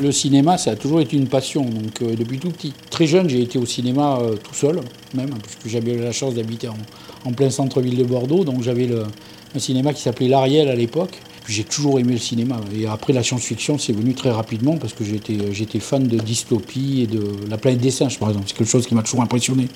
Le cinéma, ça a toujours été une passion, donc euh, depuis tout petit. Très jeune, j'ai été au cinéma euh, tout seul, même, puisque j'avais la chance d'habiter en, plein centre-ville de Bordeaux, donc j'avais un cinéma qui s'appelait l'Ariel à l'époque. J'ai toujours aimé le cinéma. Et après, la science-fiction, c'est venu très rapidement parce que j'étais fan de dystopie et de la planète des singes, par exemple. C'est quelque chose qui m'a toujours impressionné.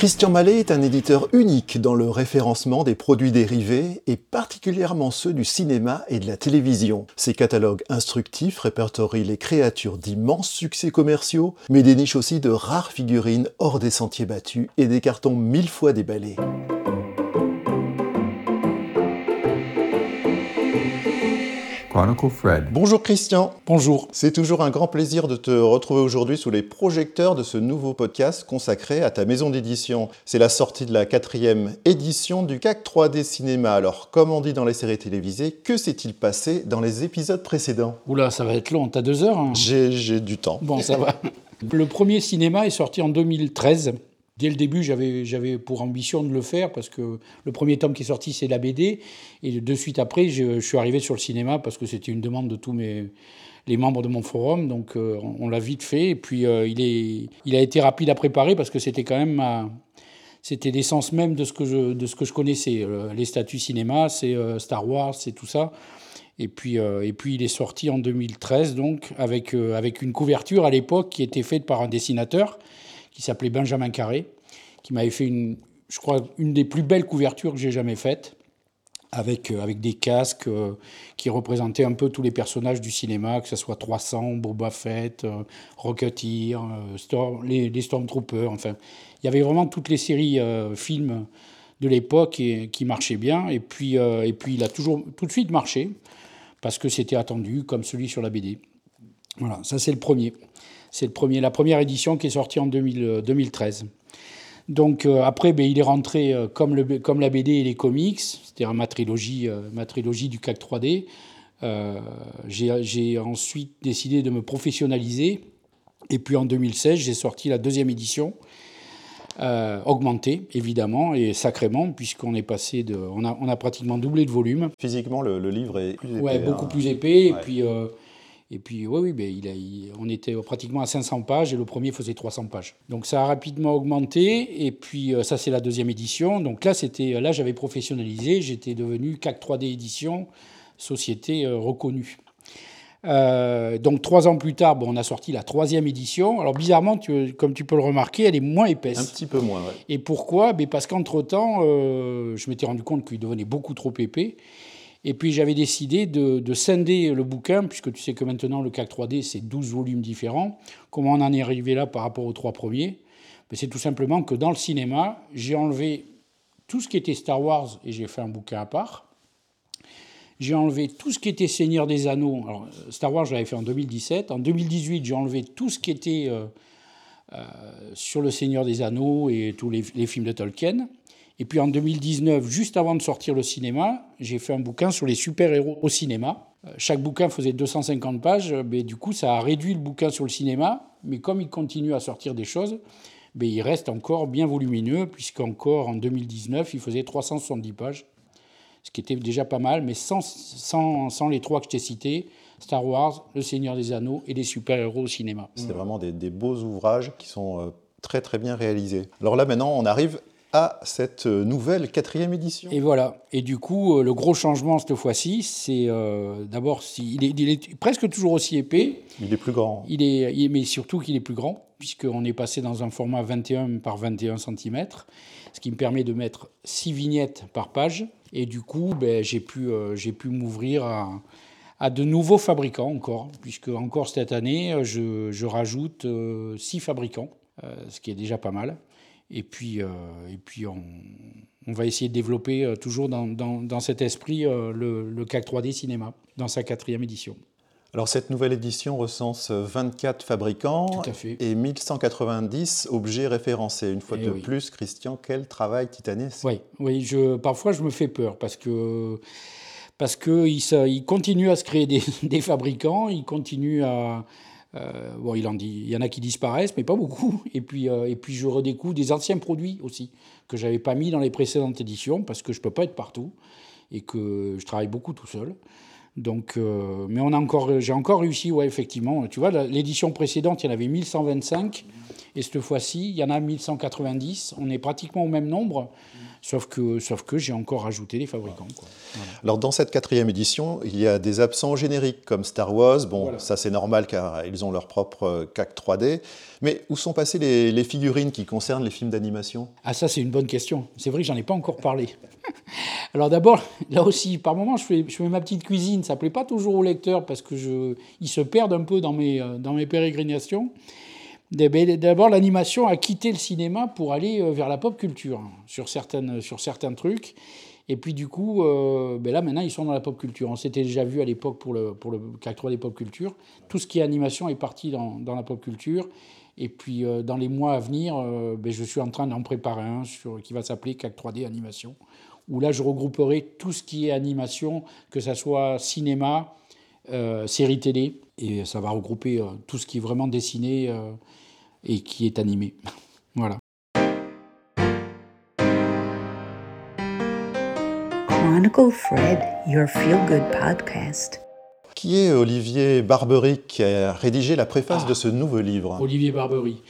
Christian Mallet est un éditeur unique dans le référencement des produits dérivés et particulièrement ceux du cinéma et de la télévision. Ses catalogues instructifs répertorient les créatures d'immenses succès commerciaux, mais dénichent aussi de rares figurines hors des sentiers battus et des cartons mille fois déballés. Fred. Bonjour Christian. Bonjour. C'est toujours un grand plaisir de te retrouver aujourd'hui sous les projecteurs de ce nouveau podcast consacré à ta maison d'édition. C'est la sortie de la quatrième édition du CAC 3D Cinéma. Alors, comme on dit dans les séries télévisées, que s'est-il passé dans les épisodes précédents? Oula, ça va être long, t'as deux heures hein? J'ai du temps. Bon, ça va. Le premier cinéma est sorti en 2013 dès le début, j'avais pour ambition de le faire parce que le premier tome qui est sorti, c'est la BD. Et de suite après, je, suis arrivé sur le cinéma parce que c'était une demande de tous mes, les membres de mon forum. Donc euh, on, l'a vite fait. Et puis euh, il, a été rapide à préparer parce que c'était quand même C'était l'essence même de ce, que je, connaissais. Euh, les statuts cinéma, c'est Star Wars, c'est tout ça. Et puis, il est sorti en 2013, donc, avec une couverture à l'époque qui était faite par un dessinateur qui s'appelait Benjamin Carré, qui m'avait fait, une, je crois, une des plus belles couvertures que j'ai jamais faites, avec, euh, avec des casques euh, qui représentaient un peu tous les personnages du cinéma, que ce soit 300, Boba Fett, euh, Rocketeer, les, les, Stormtroopers, enfin, il y avait vraiment toutes les séries films de l'époque qui marchaient bien. Et puis, et puis il a toujours tout de suite marché, parce que c'était attendu, comme celui sur la BD. Voilà, ça c'est le premier. C'est la première édition qui est sortie en 2013. Euh, Donc euh, après, ben, il est rentré euh, comme, le, comme la BD et les comics, c'est-à-dire ma trilogie, ma trilogie du CAC 3D. j'ai ensuite décidé de me professionnaliser. Et puis en 2016, j'ai sorti la deuxième édition, augmentée évidemment et sacrément, puisqu'on est passé de. On a, on a, pratiquement doublé de volume. Physiquement, le, livre est plus épais. Ouais, beaucoup hein. plus épais. Et puis. Et puis, oui, oui ben, il on était pratiquement à 500 pages et le premier faisait 300 pages. Donc ça a rapidement augmenté. Et puis, euh, ça, c'est la deuxième édition. Donc là, c'était, là j'avais professionnalisé. J'étais devenu CAC 3D Édition, société euh, reconnue. Euh, donc trois ans plus tard, bon, on a sorti la troisième édition. Alors bizarrement, tu, comme tu peux le remarquer, elle est moins épaisse. Un petit peu moins, oui. Et pourquoi? Ben, Parce qu'entre-temps, je m'étais rendu compte qu'il devenait beaucoup trop épais. Et puis j'avais décidé de, scinder le bouquin, puisque tu sais que maintenant le CAC 3D, c'est 12 volumes différents. Comment on en est arrivé là par rapport aux trois premiers? Ben, C'est tout simplement que dans le cinéma, j'ai enlevé tout ce qui était Star Wars et j'ai fait un bouquin à part. J'ai enlevé tout ce qui était Seigneur des Anneaux. Alors, Star Wars, je l'avais fait en 2017. En 2018, j'ai enlevé tout ce qui était euh, euh, sur le Seigneur des Anneaux et tous les films de Tolkien. Et puis en 2019, juste avant de sortir le cinéma, j'ai fait un bouquin sur les super-héros au cinéma. Euh, chaque bouquin faisait 250 pages, mais du coup ça a réduit le bouquin sur le cinéma, mais comme il continue à sortir des choses, mais il reste encore bien volumineux, puisqu'encore en 2019, il faisait 370 pages, ce qui était déjà pas mal, mais sans, sans, sans les trois que je t'ai cités, Star Wars, Le Seigneur des Anneaux et les super-héros au cinéma. C'est vraiment des, des, beaux ouvrages qui sont euh, très très bien réalisés. Alors là maintenant, on arrive à cette nouvelle quatrième édition. Et voilà. Et du coup, euh, le gros changement cette fois-ci, c'est euh, d'abord, il est, il est, presque toujours aussi épais. Il est plus grand. Il est, mais surtout qu'il est plus grand, puisqu'on est passé dans un format 21 par 21 cm, ce qui me permet de mettre 6 vignettes par page. Et du coup, ben, j'ai pu, euh, j'ai pu m'ouvrir à, à, de nouveaux fabricants encore, puisque encore cette année, je, je rajoute 6 fabricants, ce qui est déjà pas mal. Et puis, euh, et puis on, on, va essayer de développer euh, toujours dans, dans, dans cet esprit euh, le, le, CAC 3D Cinéma, dans sa quatrième édition. Alors cette nouvelle édition recense 24 fabricants et 1190 objets référencés. Une fois eh de plus, Christian, quel travail titanesque. Oui, oui je, parfois je me fais peur parce que parce qu'il il continue à se créer des, des fabricants, il continue à, euh, bon, il, en dit, il y en a qui disparaissent, mais pas beaucoup. Et puis, euh, et puis je redécouvre des anciens produits aussi, que je n'avais pas mis dans les précédentes éditions, parce que je ne peux pas être partout, et que je travaille beaucoup tout seul. Donc, mais on a encore, j'ai encore réussi, ouais, effectivement. Tu vois, l'édition précédente, il y en avait 1125, et cette fois-ci, il y en a 1190. On est pratiquement au même nombre. Sauf que, sauf que j'ai encore ajouté les fabricants. Alors dans cette quatrième édition, il y a des absents génériques comme Star Wars. Bon, ça c'est normal car ils ont leur propre CAC 3D. Mais où sont passées les, figurines qui concernent les films d'animation? Ah ça c'est une bonne question. C'est vrai que j'en ai pas encore parlé. Alors d'abord, là aussi, par moment, je fais, je fais ma petite cuisine. Ça plaît pas toujours au lecteur parce que je, ils se perdent un peu dans mes, euh, dans mes pérégrinations. D'abord, l'animation a quitté le cinéma pour aller euh, vers la pop culture sur, certaines, sur certains trucs. Et puis du coup, euh, ben là maintenant, ils sont dans la pop culture. On s'était déjà vu à l'époque pour le, pour le CAC 3 des pop culture. Tout ce qui est animation est parti dans, dans la pop culture. Et puis euh, dans les mois à venir, ben, je suis en train d'en préparer un sur, qui va s'appeler CAC 3D Animation, où là je regrouperai tout ce qui est animation, que ce soit cinéma, série télé, et ça va regrouper tout ce qui est vraiment dessiné et qui est animé. voilà. Chronicle Fred, your feel good podcast. Qui est Olivier Barbery qui a rédigé la préface de ce nouveau livre? Olivier Barbery.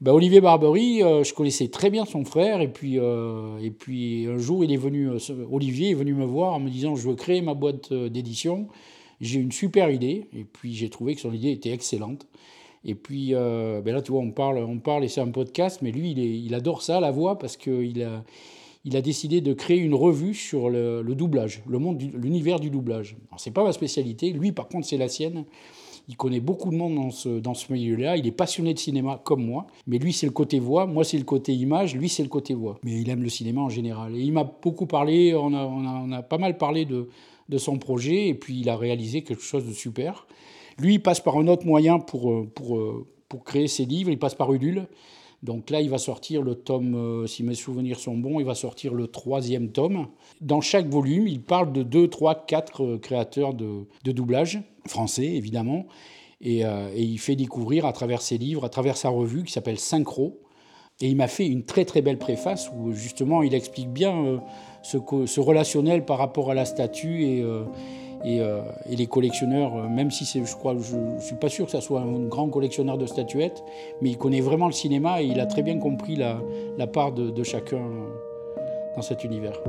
Bah, Olivier Barbery, euh, je connaissais très bien son frère, et puis, euh, et puis un jour, il est venu, euh, Olivier est venu me voir en me disant Je veux créer ma boîte d'édition. J'ai une super idée, et puis j'ai trouvé que son idée était excellente. Et puis euh, ben là, tu vois, on parle, on parle et c'est un podcast, mais lui, il, adore ça, la voix, parce qu'il a, il a décidé de créer une revue sur le, doublage, le monde, l'univers du doublage. Alors, c'est pas ma spécialité. Lui, par contre, c'est la sienne. Il connaît beaucoup de monde dans ce, dans ce milieu-là. Il est passionné de cinéma comme moi. Mais lui, c'est le côté voix. Moi, c'est le côté image. Lui, c'est le côté voix. Mais il aime le cinéma en général. Et il m'a beaucoup parlé. On a, on a pas mal parlé de, de son projet. Et puis, il a réalisé quelque chose de super. Lui, il passe par un autre moyen pour, euh, pour, euh, pour créer ses livres, il passe par Udule. Donc là, il va sortir le tome, euh, si mes souvenirs sont bons, il va sortir le troisième tome. Dans chaque volume, il parle de deux, trois, quatre créateurs de, de doublage, français évidemment, et, et, il fait découvrir à travers ses livres, à travers sa revue qui s'appelle Synchro. Et il m'a fait une très très belle préface où justement il explique bien ce, ce relationnel par rapport à la statue et euh, et, les collectionneurs, euh, même si je crois, je ne suis pas sûr que ça soit un grand collectionneur de statuettes, mais il connaît vraiment le cinéma et il a très bien compris la, part de chacun dans cet univers.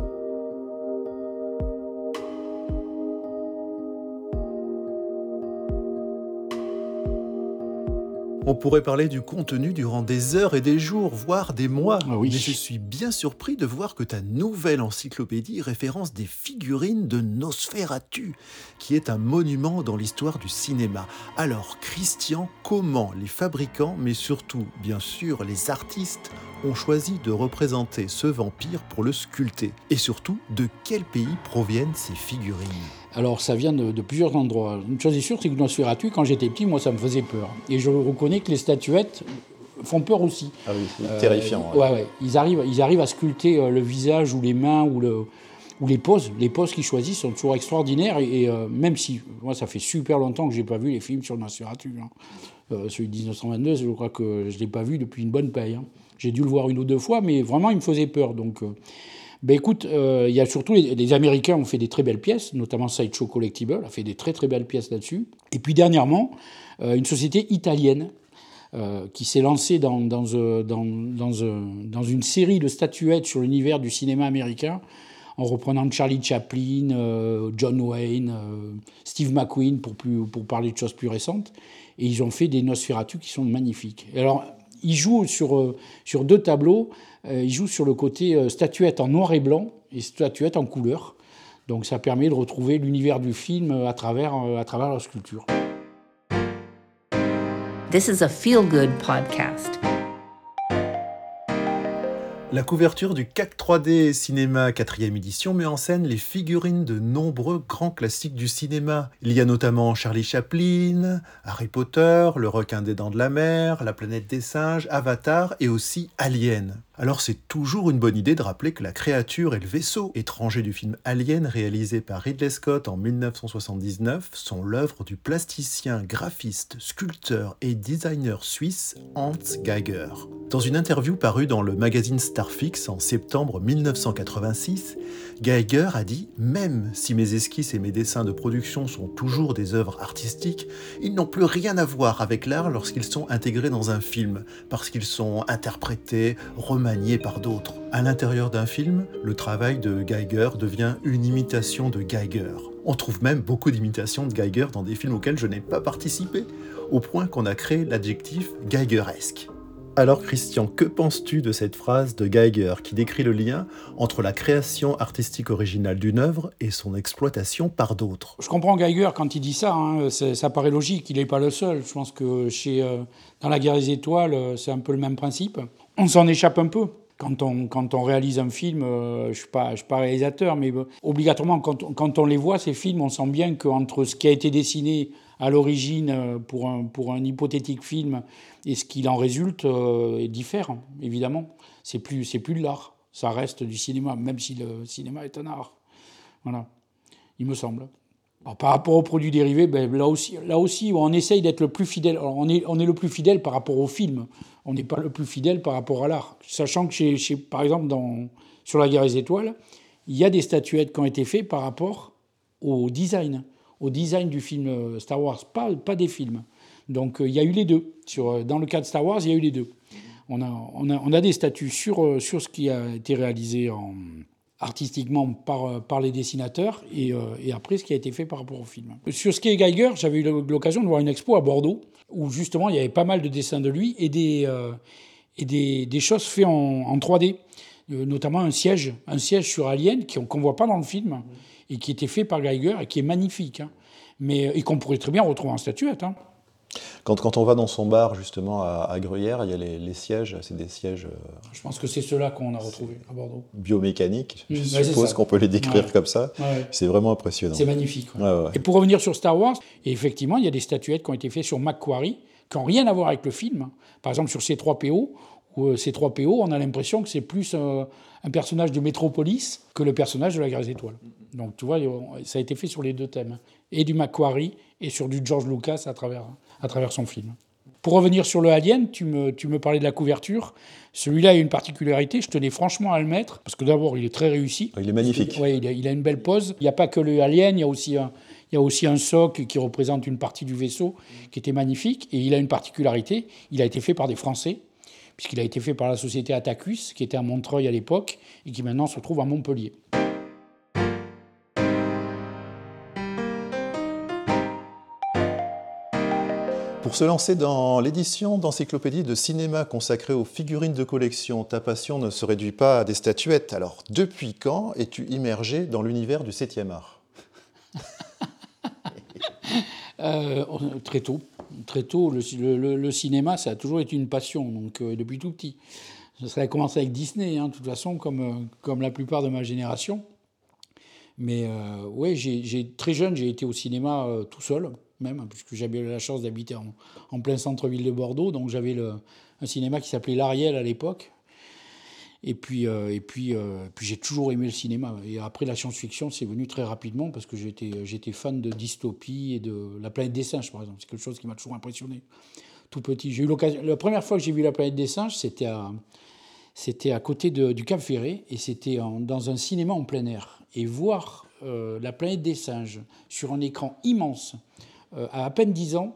On pourrait parler du contenu durant des heures et des jours, voire des mois. Ah Mais je suis bien surpris de voir que ta nouvelle encyclopédie référence des figurines de Nosferatu, qui est un monument dans l'histoire du cinéma. Alors, Christian, comment les fabricants, mais surtout, bien sûr, les artistes, ont choisi de représenter ce vampire pour le sculpter Et surtout, de quel pays proviennent ces figurines? Alors ça vient de, plusieurs endroits. Une chose est sûre, c'est que Nosferatu, quand j'étais petit, moi ça me faisait peur. Et je reconnais que les statuettes font peur aussi. Ah oui, c'est terrifiant. Euh, ouais. ouais. Ils, arrivent, ils arrivent à sculpter euh, le visage ou les mains ou, le, ou les poses. Les poses qu'ils choisissent sont toujours extraordinaires. Et, euh, même si, moi ça fait super longtemps que je n'ai pas vu les films sur Nosferatu. Hein. celui de 1922, je crois que je ne l'ai pas vu depuis une bonne paille. Hein. J'ai dû le voir une ou deux fois, mais vraiment il me faisait peur. Donc ben écoute, euh, il y a surtout les, Américains ont fait des très belles pièces, notamment Sideshow Collectible a fait des très très belles pièces là-dessus. Et puis dernièrement, euh, une société italienne euh, qui s'est lancée dans, une série de statuettes sur l'univers du cinéma américain, en reprenant Charlie Chaplin, John Wayne, Steve McQueen, pour, plus, pour parler de choses plus récentes. Et ils ont fait des Nosferatu qui sont magnifiques. alors, ils jouent sur, sur deux tableaux euh, il joue sur le côté euh, statuette en noir et blanc et statuette en couleur. Donc ça permet de retrouver l'univers du film à travers, euh, à travers la sculpture. This is a feel-good podcast. La couverture du CAC 3D Cinéma 4e édition met en scène les figurines de nombreux grands classiques du cinéma. Il y a notamment Charlie Chaplin, Harry Potter, Le requin des dents de la mer, La planète des singes, Avatar et aussi Alien. Alors c'est toujours une bonne idée de rappeler que la créature et le vaisseau, étranger du film Alien réalisé par Ridley Scott en 1979, sont l'œuvre du plasticien, graphiste, sculpteur et designer suisse Hans Geiger. Dans une interview parue dans le magazine En septembre 1986, Geiger a dit Même si mes esquisses et mes dessins de production sont toujours des œuvres artistiques, ils n'ont plus rien à voir avec l'art lorsqu'ils sont intégrés dans un film, parce qu'ils sont interprétés, remaniés par d'autres. À l'intérieur d'un film, le travail de Geiger devient une imitation de Geiger. On trouve même beaucoup d'imitations de Geiger dans des films auxquels je n'ai pas participé, au point qu'on a créé l'adjectif Geigeresque. Alors Christian, que penses-tu de cette phrase de Geiger qui décrit le lien entre la création artistique originale d'une œuvre et son exploitation par d'autres? Je comprends Geiger quand il dit ça, hein, ça paraît logique, il n'est pas le seul. Je pense que chez, euh, dans La guerre des étoiles, euh, c'est un peu le même principe. On s'en échappe un peu. Quand on, réalise un film, euh, je ne suis, pas, suis pas réalisateur, mais obligatoirement, quand, on les voit, ces films, on sent bien qu'entre ce qui a été dessiné à l'origine euh, pour un, hypothétique film et ce qu'il en résulte euh, est différent, évidemment. C'est plus, plus de l'art. Ça reste du cinéma, même si le cinéma est un art. Voilà, il me semble. Par rapport aux produits dérivés, ben, là, aussi, on essaye d'être le plus fidèle. on, est, le plus fidèle par rapport au film. On n'est pas le plus fidèle par rapport à l'art. Sachant que, chez, par exemple, sur La guerre des étoiles, il y a des statuettes qui ont été faites par rapport au design au design du film euh, Star Wars, pas, des films. Donc euh, il y a eu les deux. Euh, dans le cas de Star Wars, il y a eu les deux. On a des statuts sur, sur ce qui a été réalisé en, artistiquement par, par les dessinateurs et, et, après ce qui a été fait par rapport au film. Sur ce qui est Geiger, j'avais eu l'occasion de voir une expo à Bordeaux où justement il y avait pas mal de dessins de lui et des, et des, choses faites en, en 3D, notamment un siège, un siège sur Alien qu'on ne voit pas dans le film et qui était fait par Geiger et qui est magnifique, hein. mais, et qu'on pourrait très bien retrouver en statuette. Hein. Quand, quand, on va dans son bar, justement, à, Gruyère, il y a les, sièges, c'est des sièges. Euh, je pense que c'est ceux-là qu'on a retrouvés à Bordeaux. Biomécaniques, je suppose qu'on peut les décrire comme ça. C'est vraiment impressionnant. C'est magnifique. Et pour revenir sur Star Wars, effectivement, il y a des statuettes qui ont été faites sur Macquarie, qui n'ont rien à voir avec le film. Hein. Par exemple, sur C3PO, où C3PO, on a l'impression que c'est plus euh, un personnage de Métropolis que le personnage de la Grèce étoile. Donc tu vois, ça a été fait sur les deux thèmes, et du Macquarie et sur du George Lucas à travers, à travers son film. Pour revenir sur le Alien, tu me, tu me parlais de la couverture. Celui-là a une particularité, je tenais franchement à le mettre, parce que d'abord, il est très réussi. Il est magnifique. Oui, il, a une belle pose. Il n'y a pas que le Alien, il y a aussi un, il y a aussi un socle qui représente une partie du vaisseau qui était magnifique. Et il a une particularité, il a été fait par des Français, puisqu'il a été fait par la société Atacus, qui était à Montreuil à l'époque, et qui maintenant se trouve à Montpellier. Pour se lancer dans l'édition d'encyclopédie de cinéma consacrée aux figurines de collection, ta passion ne se réduit pas à des statuettes. Alors, depuis quand es-tu immergé dans l'univers du 7e art? Euh, Très tôt. Très tôt. Le, cinéma, ça a toujours été une passion, donc euh, depuis tout petit. Ça a commencé avec Disney, hein, de toute façon, comme, euh, comme la plupart de ma génération. Mais ouais, j'ai, très jeune, j'ai été au cinéma tout seul même, puisque j'avais la chance d'habiter en, plein centre-ville de Bordeaux. Donc j'avais un cinéma qui s'appelait L'Ariel à l'époque. Et puis, euh, puis, euh, puis j'ai toujours aimé le cinéma. Et après, la science-fiction, c'est venu très rapidement parce que j'étais, fan de dystopie et de La planète des singes, par exemple. C'est quelque chose qui m'a toujours impressionné. Tout petit. J'ai eu l'occasion. La première fois que j'ai vu La planète des singes, c'était à, c'était à côté du Cap Ferré et c'était dans un cinéma en plein air. Et voir euh, La planète des singes sur un écran immense, à à peine 10 ans,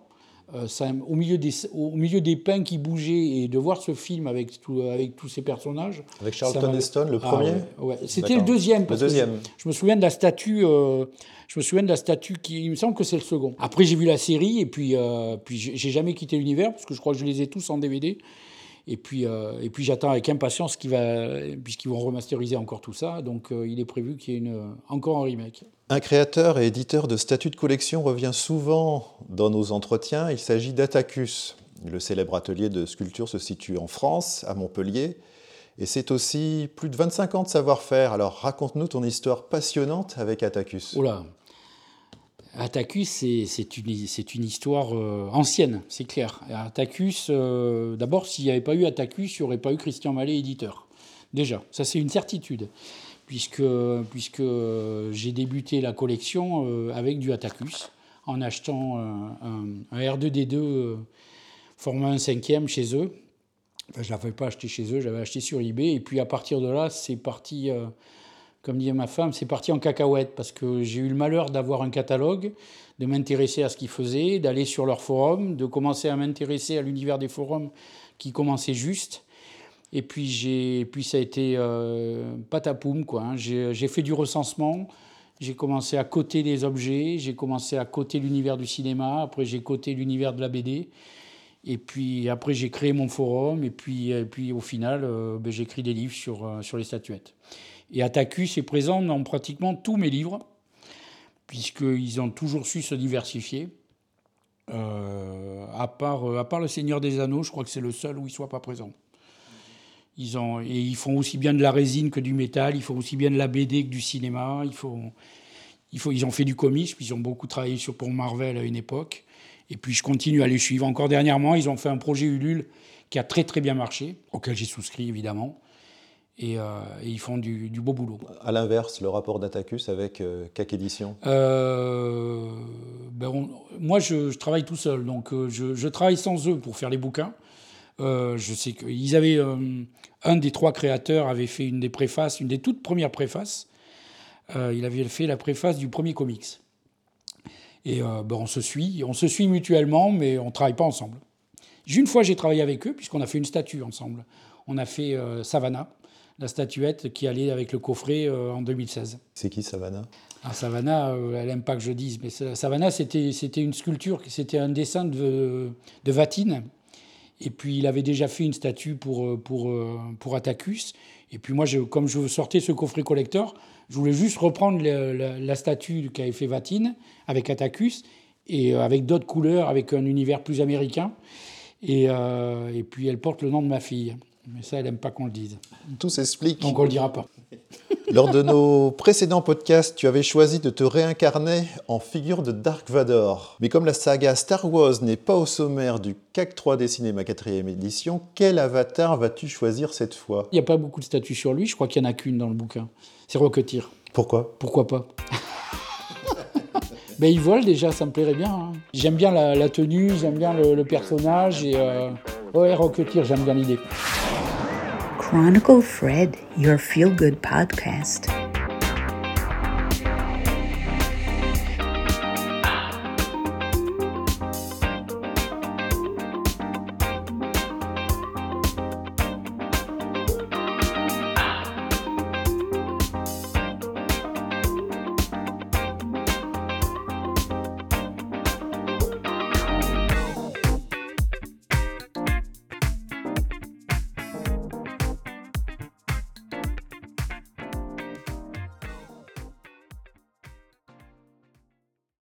euh, au, milieu des, au milieu des pins qui bougeaient et de voir ce film avec, avec tous ces personnages. Avec Charlton Heston, le ah premier C'était le deuxième. Le deuxième. Je me souviens de la statue. Euh, je me souviens de la statue qui. Il me semble que c'est le second. Après, j'ai vu la série et puis, puis j'ai jamais quitté l'univers parce que je crois que je les ai tous en DVD. Et puis, et puis j'attends avec impatience puisqu'ils vont remasteriser encore tout ça. Donc, il est prévu qu'il y ait une, encore un remake. Un créateur et éditeur de statues de collection revient souvent dans nos entretiens. Il s'agit d'Atacus. Le célèbre atelier de sculpture se situe en France, à Montpellier. Et c'est aussi plus de 25 ans de savoir-faire. Alors raconte-nous ton histoire passionnante avec Atacus. Oula Atacus, c'est une, histoire euh, ancienne, c'est clair. Atacus, euh, d'abord, s'il n'y avait pas eu Atacus, il n'y aurait pas eu Christian Mallet, éditeur. Déjà, ça c'est une certitude, puisque, puisque j'ai débuté la collection euh, avec du Atacus, en achetant un, R2D2 euh, format 1 cinquième chez eux. je ne l'avais pas acheté chez eux, j'avais acheté sur eBay. Et puis à partir de là, c'est parti, euh, comme disait ma femme, c'est parti en cacahuète, parce que j'ai eu le malheur d'avoir un catalogue, de m'intéresser à ce qu'ils faisaient, d'aller sur leur forum, de commencer à m'intéresser à l'univers des forums qui commençait juste. Et puis, j'ai, puis ça a été euh, patapoum, quoi. Hein. J'ai, fait du recensement, j'ai commencé à coter des objets, j'ai commencé à coter l'univers du cinéma, après j'ai coté l'univers de la BD. Et puis après, j'ai créé mon forum, et puis, et puis au final, euh, ben, j'écris des livres sur, euh, sur les statuettes. Et Atacus est présent dans pratiquement tous mes livres, puisqu'ils ont toujours su se diversifier. Euh, à, part, à part Le Seigneur des Anneaux, je crois que c'est le seul où ils ne soient pas présents. Ils, ont, et ils font aussi bien de la résine que du métal, ils font aussi bien de la BD que du cinéma, ils, ils ont fait du comics, puis ils ont beaucoup travaillé sur, pour Marvel à une époque. Et puis je continue à les suivre. Encore dernièrement, ils ont fait un projet Ulule qui a très très bien marché, auquel j'ai souscrit évidemment. Et, euh, ils font du, beau boulot. À l'inverse, le rapport d'Atacus avec euh, CAC Édition euh, ben Moi, je, travaille tout seul, donc je, je, travaille sans eux pour faire les bouquins. Je sais qu'ils avaient. Un des trois créateurs avait fait une des préfaces, une des toutes premières préfaces. Il avait fait la préface du premier comics. Et ben, on se suit, on se suit mutuellement, mais on ne travaille pas ensemble. Une fois, j'ai travaillé avec eux, puisqu'on a fait une statue ensemble. On a fait Savannah, la statuette qui allait avec le coffret en 2016. C'est qui Savannah? Ah, Savannah, elle n'aime pas que je dise, mais Savannah, c'était une sculpture, c'était un dessin de, de Vatine, et puis il avait déjà fait une statue pour, euh, pour, euh, pour Atacus. Et puis moi, je, comme je sortais ce coffret collector, je voulais juste reprendre la, statue qu'avait fait Vatine avec Atacus et euh, avec d'autres couleurs, avec un univers plus américain. Et, et, puis elle porte le nom de ma fille. Mais ça, elle n'aime pas qu'on le dise. Tout s'explique. Donc on ne le dira pas. Lors de nos précédents podcasts, tu avais choisi de te réincarner en figure de Dark Vador. Mais comme la saga Star Wars n'est pas au sommaire du CAC 3D Cinéma 4ème édition, quel avatar vas-tu choisir cette fois? Il n'y a pas beaucoup de statues sur lui, je crois qu'il n'y en a qu'une dans le bouquin. C'est Rocketeer. Pourquoi? Pourquoi pas? Ben, il vole déjà, ça me plairait bien. Hein. J'aime bien la, tenue, j'aime bien le, personnage et euh... ouais, Rocketeer, j'aime bien l'idée. Chronicle Fred, your feel good podcast.